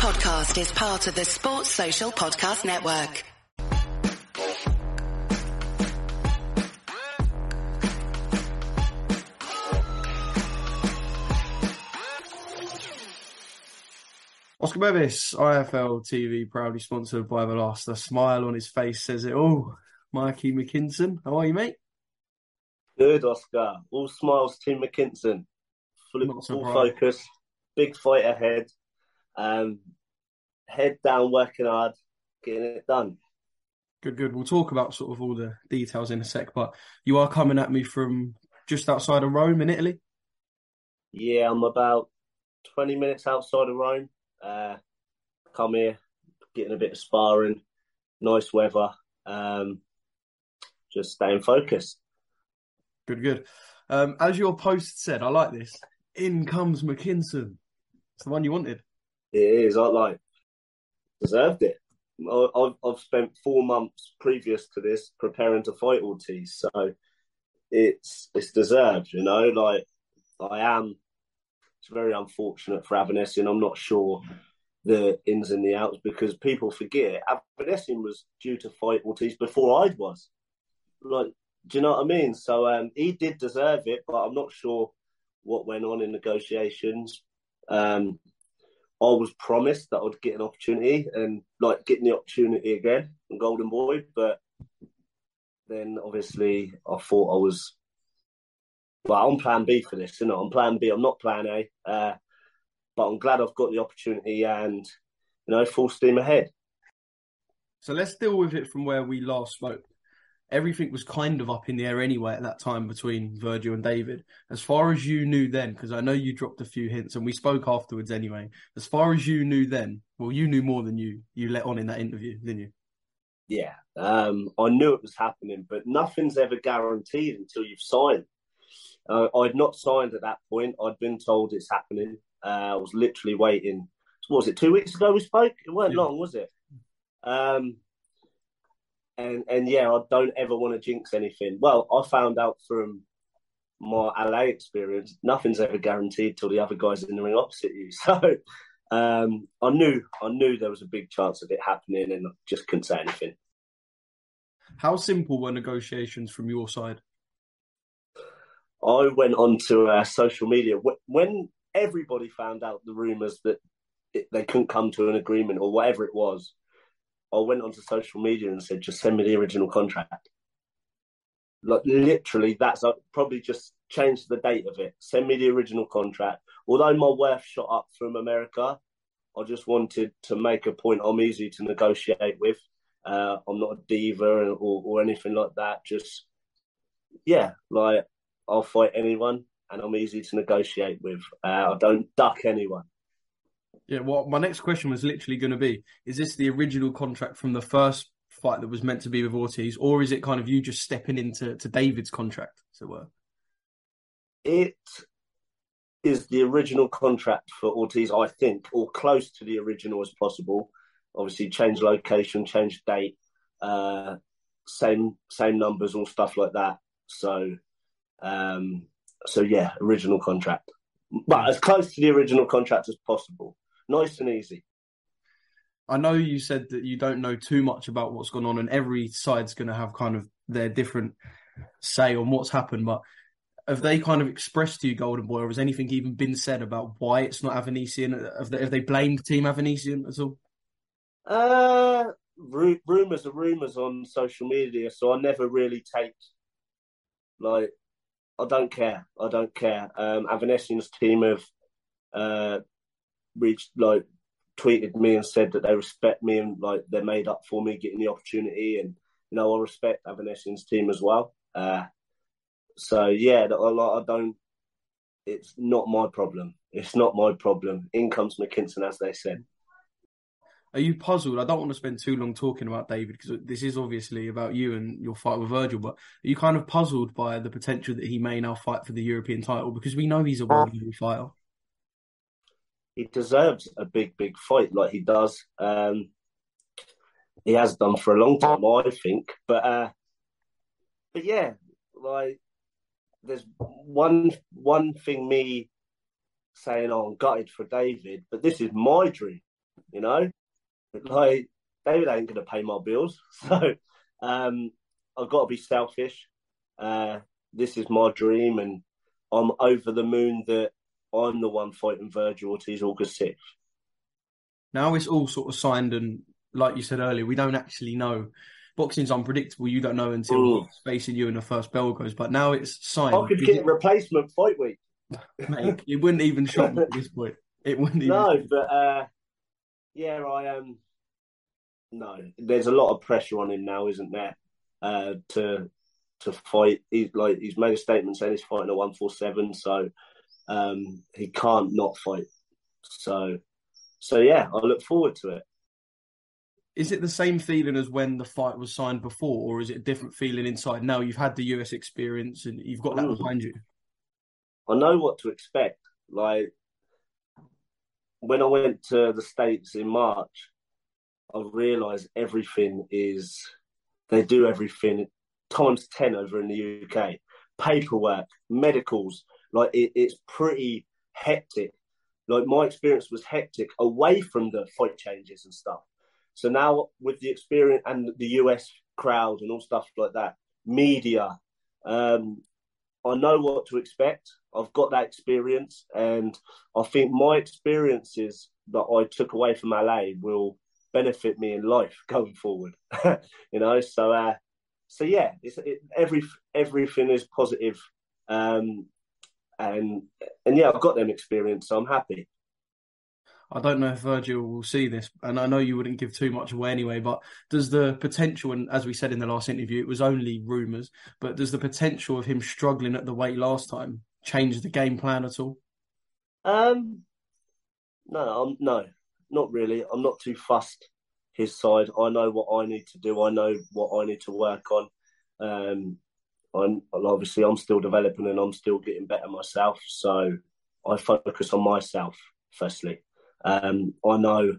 podcast is part of the Sports Social Podcast Network. Oscar Bevis, IFL TV, proudly sponsored by The Last. A smile on his face says it all. Mikey McKinson, how are you, mate? Good, Oscar. All smiles, Team McKinson. Full, full focus. Big fight ahead. Um, head down, working hard, getting it done. Good, good. We'll talk about sort of all the details in a sec, but you are coming at me from just outside of Rome in Italy. Yeah, I'm about 20 minutes outside of Rome. Uh, come here, getting a bit of sparring, nice weather. Um, just staying focused. Good, good. Um, as your post said, I like this. In comes McKinson. It's the one you wanted. It is. I like deserved it. I've I've spent four months previous to this preparing to fight Ortiz, so it's it's deserved. You know, like I am. It's very unfortunate for Avanesyan. I'm not sure the ins and the outs because people forget Avanesyan was due to fight Ortiz before I was. Like, do you know what I mean? So um, he did deserve it, but I'm not sure what went on in negotiations. Um, I was promised that I'd get an opportunity and like getting the opportunity again on Golden Boy, but then obviously I thought I was well, I'm plan B for this, you know. I'm plan B, I'm not plan A. Uh, but I'm glad I've got the opportunity and you know, full steam ahead. So let's deal with it from where we last spoke. Everything was kind of up in the air anyway at that time between Vergil and David. As far as you knew then, because I know you dropped a few hints and we spoke afterwards anyway. As far as you knew then, well, you knew more than you you let on in that interview, didn't you? Yeah. Um, I knew it was happening, but nothing's ever guaranteed until you've signed. Uh, I'd not signed at that point. I'd been told it's happening. Uh, I was literally waiting. What was it two weeks ago we spoke? It weren't Yeah. long, was it? Um, and and yeah, I don't ever want to jinx anything. Well, I found out from my LA experience, nothing's ever guaranteed till the other guy's in the ring opposite you. So um, I knew I knew there was a big chance of it happening, and I just couldn't say anything. How simple were negotiations from your side? I went onto uh, social media when everybody found out the rumours that it, they couldn't come to an agreement or whatever it was. I went onto social media and said, "Just send me the original contract." Like literally, that's I probably just changed the date of it. Send me the original contract. Although my worth shot up from America, I just wanted to make a point. I'm easy to negotiate with. Uh, I'm not a diva or, or anything like that. Just yeah, like I'll fight anyone, and I'm easy to negotiate with. Uh, I don't duck anyone. Yeah, well, my next question was literally going to be: Is this the original contract from the first fight that was meant to be with Ortiz, or is it kind of you just stepping into to David's contract, as it were? It is the original contract for Ortiz, I think, or close to the original as possible. Obviously, change location, change date, uh, same same numbers, all stuff like that. So, um, so yeah, original contract, but as close to the original contract as possible. Nice and easy. I know you said that you don't know too much about what's gone on, and every side's going to have kind of their different say on what's happened. But have they kind of expressed to you, Golden Boy, or has anything even been said about why it's not Avanesyan? Have they, have they blamed Team Avanesyan at all? Uh, ru- rumors are rumors on social media, so I never really take like I don't care. I don't care. Um, Avanesyan's team have uh reached like tweeted me and said that they respect me and like they're made up for me getting the opportunity, and you know I respect Avanesyan's team as well. Uh, so yeah, I, like, I don't. It's not my problem. It's not my problem. In comes McKinson, as they said. Are you puzzled? I don't want to spend too long talking about David because this is obviously about you and your fight with Vergil. But are you kind of puzzled by the potential that he may now fight for the European title because we know he's a world level fighter? He deserves a big, big fight like he does. Um, he has done for a long time, I think. But uh, but yeah, like there's one one thing me saying, "Oh, I'm gutted for David," but this is my dream. You know, like David ain't to pay my bills, so um, I've got to be selfish. Uh, this is my dream, and I'm over the moon that I'm the one fighting Vergil Ortiz August sixth. Now it's all sort of signed, and like you said earlier, we don't actually know. Boxing's unpredictable. You don't know until mm. facing you in the first bell goes. But now it's signed. I could get a replacement fight week. Mate, it wouldn't even shock me at this point. It wouldn't. no, but uh, yeah, I am. Um, no, there's a lot of pressure on him now, isn't there? Uh, to to fight. He's like he's made a statement saying he's fighting a one four seven, so um, he can't not fight. So, so yeah, I look forward to it. Is it the same feeling as when the fight was signed before, or is it a different feeling inside now? You've had the US experience and you've got that mm. behind you. I know what to expect. Like when I went to the States in March, I realised everything is they do everything times ten over in the UK. Paperwork, medicals, like it, it's pretty hectic. Like my experience was hectic away from the fight changes and stuff. So now with the experience and the US crowd and all stuff like that, media, um, I know what to expect. I've got that experience, and I think my experiences that I took away from LA will benefit me in life going forward. you know, so uh, so yeah, it's it, every everything is positive. Um, and and yeah, I've got them experience, so I'm happy. I don't know if Vergil will see this, and I know you wouldn't give too much away anyway. But does the potential, and as we said in the last interview, it was only rumours, but does the potential of him struggling at the weight last time change the game plan at all? Um, no, I'm, no, not really. I'm not too fussed. His side, I know what I need to do. I know what I need to work on. Um, I'm obviously I'm still developing and I'm still getting better myself. So I focus on myself firstly. Um, I know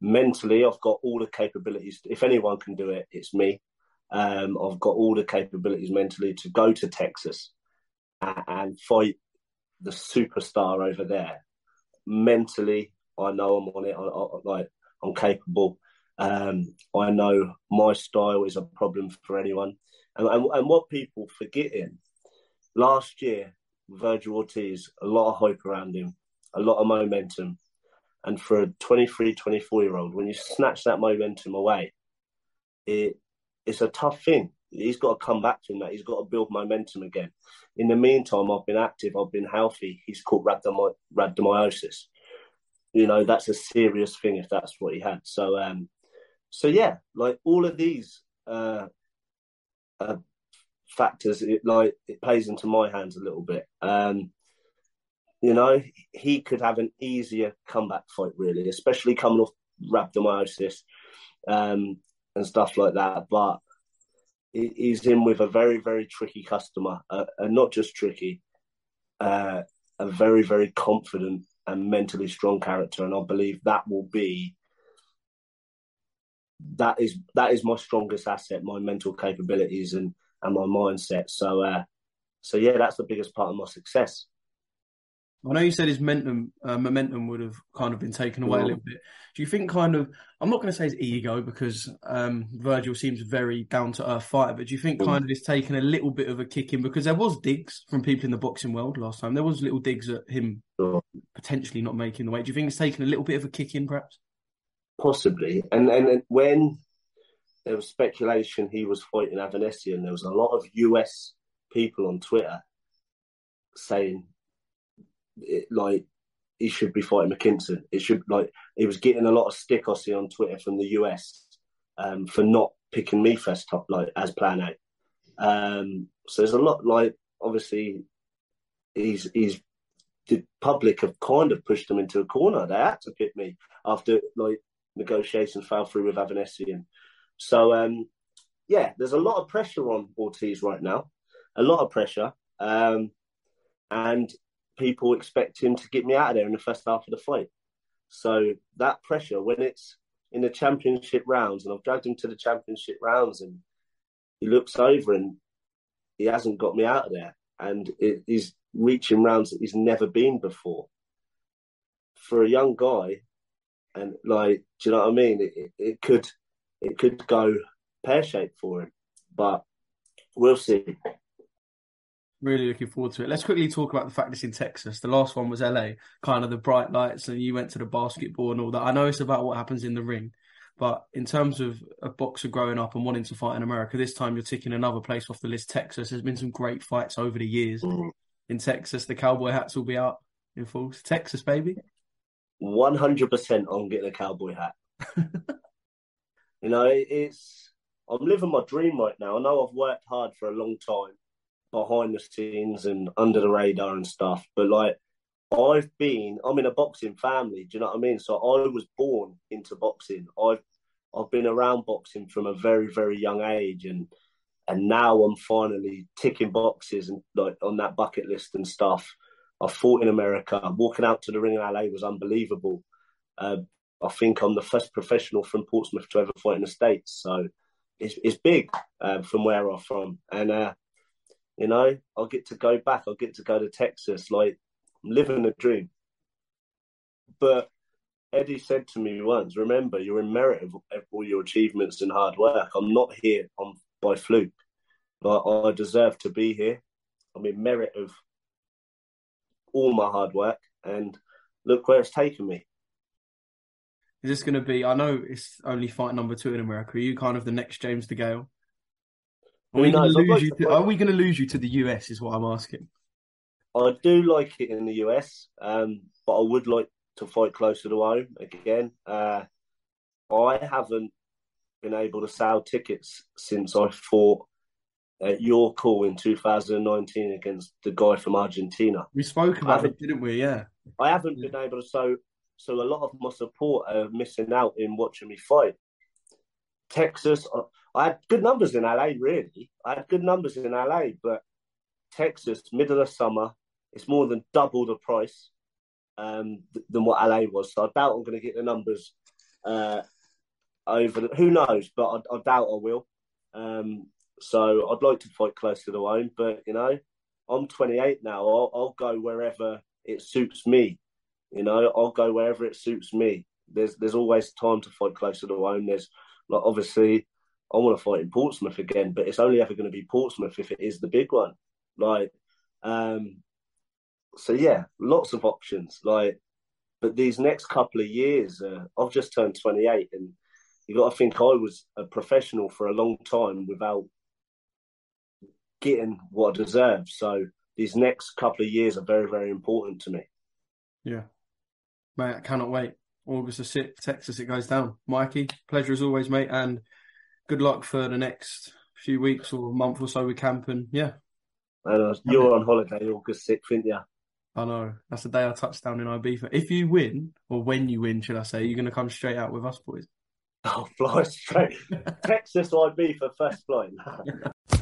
mentally I've got all the capabilities. If anyone can do it, it's me. Um, I've got all the capabilities mentally to go to Texas and, fight the superstar over there. Mentally, I know I'm on it. I, I, like I'm capable. Um, I know my style is a problem for anyone. And, and, and what people forgetting, last year, Vergil Ortiz, a lot of hype around him, a lot of momentum. And for a 23, 24 year old, when you snatch that momentum away, it it's a tough thing. He's got to come back from that. He's got to build momentum again. In the meantime, I've been active. I've been healthy. He's caught rhabdomyosis. You know, that's a serious thing if that's what he had. So, um, so yeah, like all of these uh, uh, factors, it like it plays into my hands a little bit. Um, you know, he could have an easier comeback fight, really, especially coming off rhabdomyosis um, and stuff like that. But he's in with a very, very tricky customer, uh, and not just tricky, uh, a very, very confident and mentally strong character. And I believe that will be that is that is my strongest asset, my mental capabilities and and my mindset. So uh, so yeah, that's the biggest part of my success. I know you said his momentum, uh, momentum would have kind of been taken away a little bit. Do you think, kind of, I'm not going to say his ego because um, Vergil seems very down to earth fighter, but do you think kind of it's taken a little bit of a kick in because there was digs from people in the boxing world last time. There was little digs at him potentially not making the weight. Do you think it's taken a little bit of a kick in, perhaps? Possibly, and and when there was speculation he was fighting Avanesyan, there was a lot of US people on Twitter saying it, like he should be fighting McKinson. It should like he was getting a lot of stick I see on Twitter from the US um, for not picking me first top like as plan A. Um, so there's a lot like obviously he's he's the public have kind of pushed him into a corner. They had to pick me after like negotiations fell through with Avanesyan. So um, yeah, there's a lot of pressure on Ortiz right now, a lot of pressure, um, and people expect him to get me out of there in the first half of the fight. So that pressure, when it's in the championship rounds, and I've dragged him to the championship rounds, and he looks over and he hasn't got me out of there, and it, he's reaching rounds that he's never been before. For a young guy, and like, do you know what I mean? It, it, it could it could go pear shaped for him, but we'll see. Really looking forward to it. Let's quickly talk about the fact it's in Texas. The last one was LA, kind of the bright lights, and you went to the basketball and all that. I know it's about what happens in the ring, but in terms of a boxer growing up and wanting to fight in America, this time you're ticking another place off the list, Texas. There's been some great fights over the years mm. in Texas. The cowboy hats will be out in full. Texas, baby. 100% on getting a cowboy hat. you know, it's, I'm living my dream right now. I know I've worked hard for a long time behind the scenes and under the radar and stuff. But like I've been, I'm in a boxing family. Do you know what I mean? So I was born into boxing. I've I've been around boxing from a very very young age, and and now I'm finally ticking boxes and like on that bucket list and stuff. I fought in America. Walking out to the ring in LA was unbelievable. Uh, I think I'm the first professional from Portsmouth to ever fight in the States. So it's, it's big uh, from where I'm from. And uh, you know, I'll get to go back. I'll get to go to Texas. Like, I'm living a dream. But Eddie said to me once, remember, you're in merit of all your achievements and hard work. I'm not here on by fluke. Like, I deserve to be here. I'm in merit of all my hard work. And look where it's taken me. Is this going to be? I know it's only fight number two in America. Are you kind of the next James DeGale? Are we going to? To, are we going to lose you to the US? Is what I'm asking. I do like it in the US, um, but I would like to fight closer to home again. Uh, I haven't been able to sell tickets since I fought at your call in 2019 against the guy from Argentina. We spoke about it, didn't we? Yeah. I haven't yeah. been able to. So, so a lot of my support are missing out in watching me fight. Texas, I had good numbers in LA, really. I had good numbers in LA, but Texas, middle of summer, it's more than double the price um, th- than what LA was. So I doubt I'm going to get the numbers uh, over. The, who knows? But I, I doubt I will. Um, so I'd like to fight close to the home, but you know, I'm 28 now. I'll, I'll go wherever it suits me. You know, I'll go wherever it suits me. There's there's always time to fight closer to the home. There's like obviously I want to fight in Portsmouth again, but it's only ever going to be Portsmouth if it is the big one. Like, um, so yeah, lots of options. Like, but these next couple of years, uh, I've just turned 28, and you got to think I was a professional for a long time without getting what I deserve. So these next couple of years are very, very important to me. Yeah, mate, I cannot wait. August the 6th, Texas, it goes down. Mikey, pleasure as always, mate. And good luck for the next few weeks or month or so with camp. And yeah. And, uh, you're on holiday August 6th, aren't you? I know. That's the day I touch down in Ibiza. If you win, or when you win, should I say, you're going to come straight out with us boys. I'll fly straight. Texas Ibiza first flight.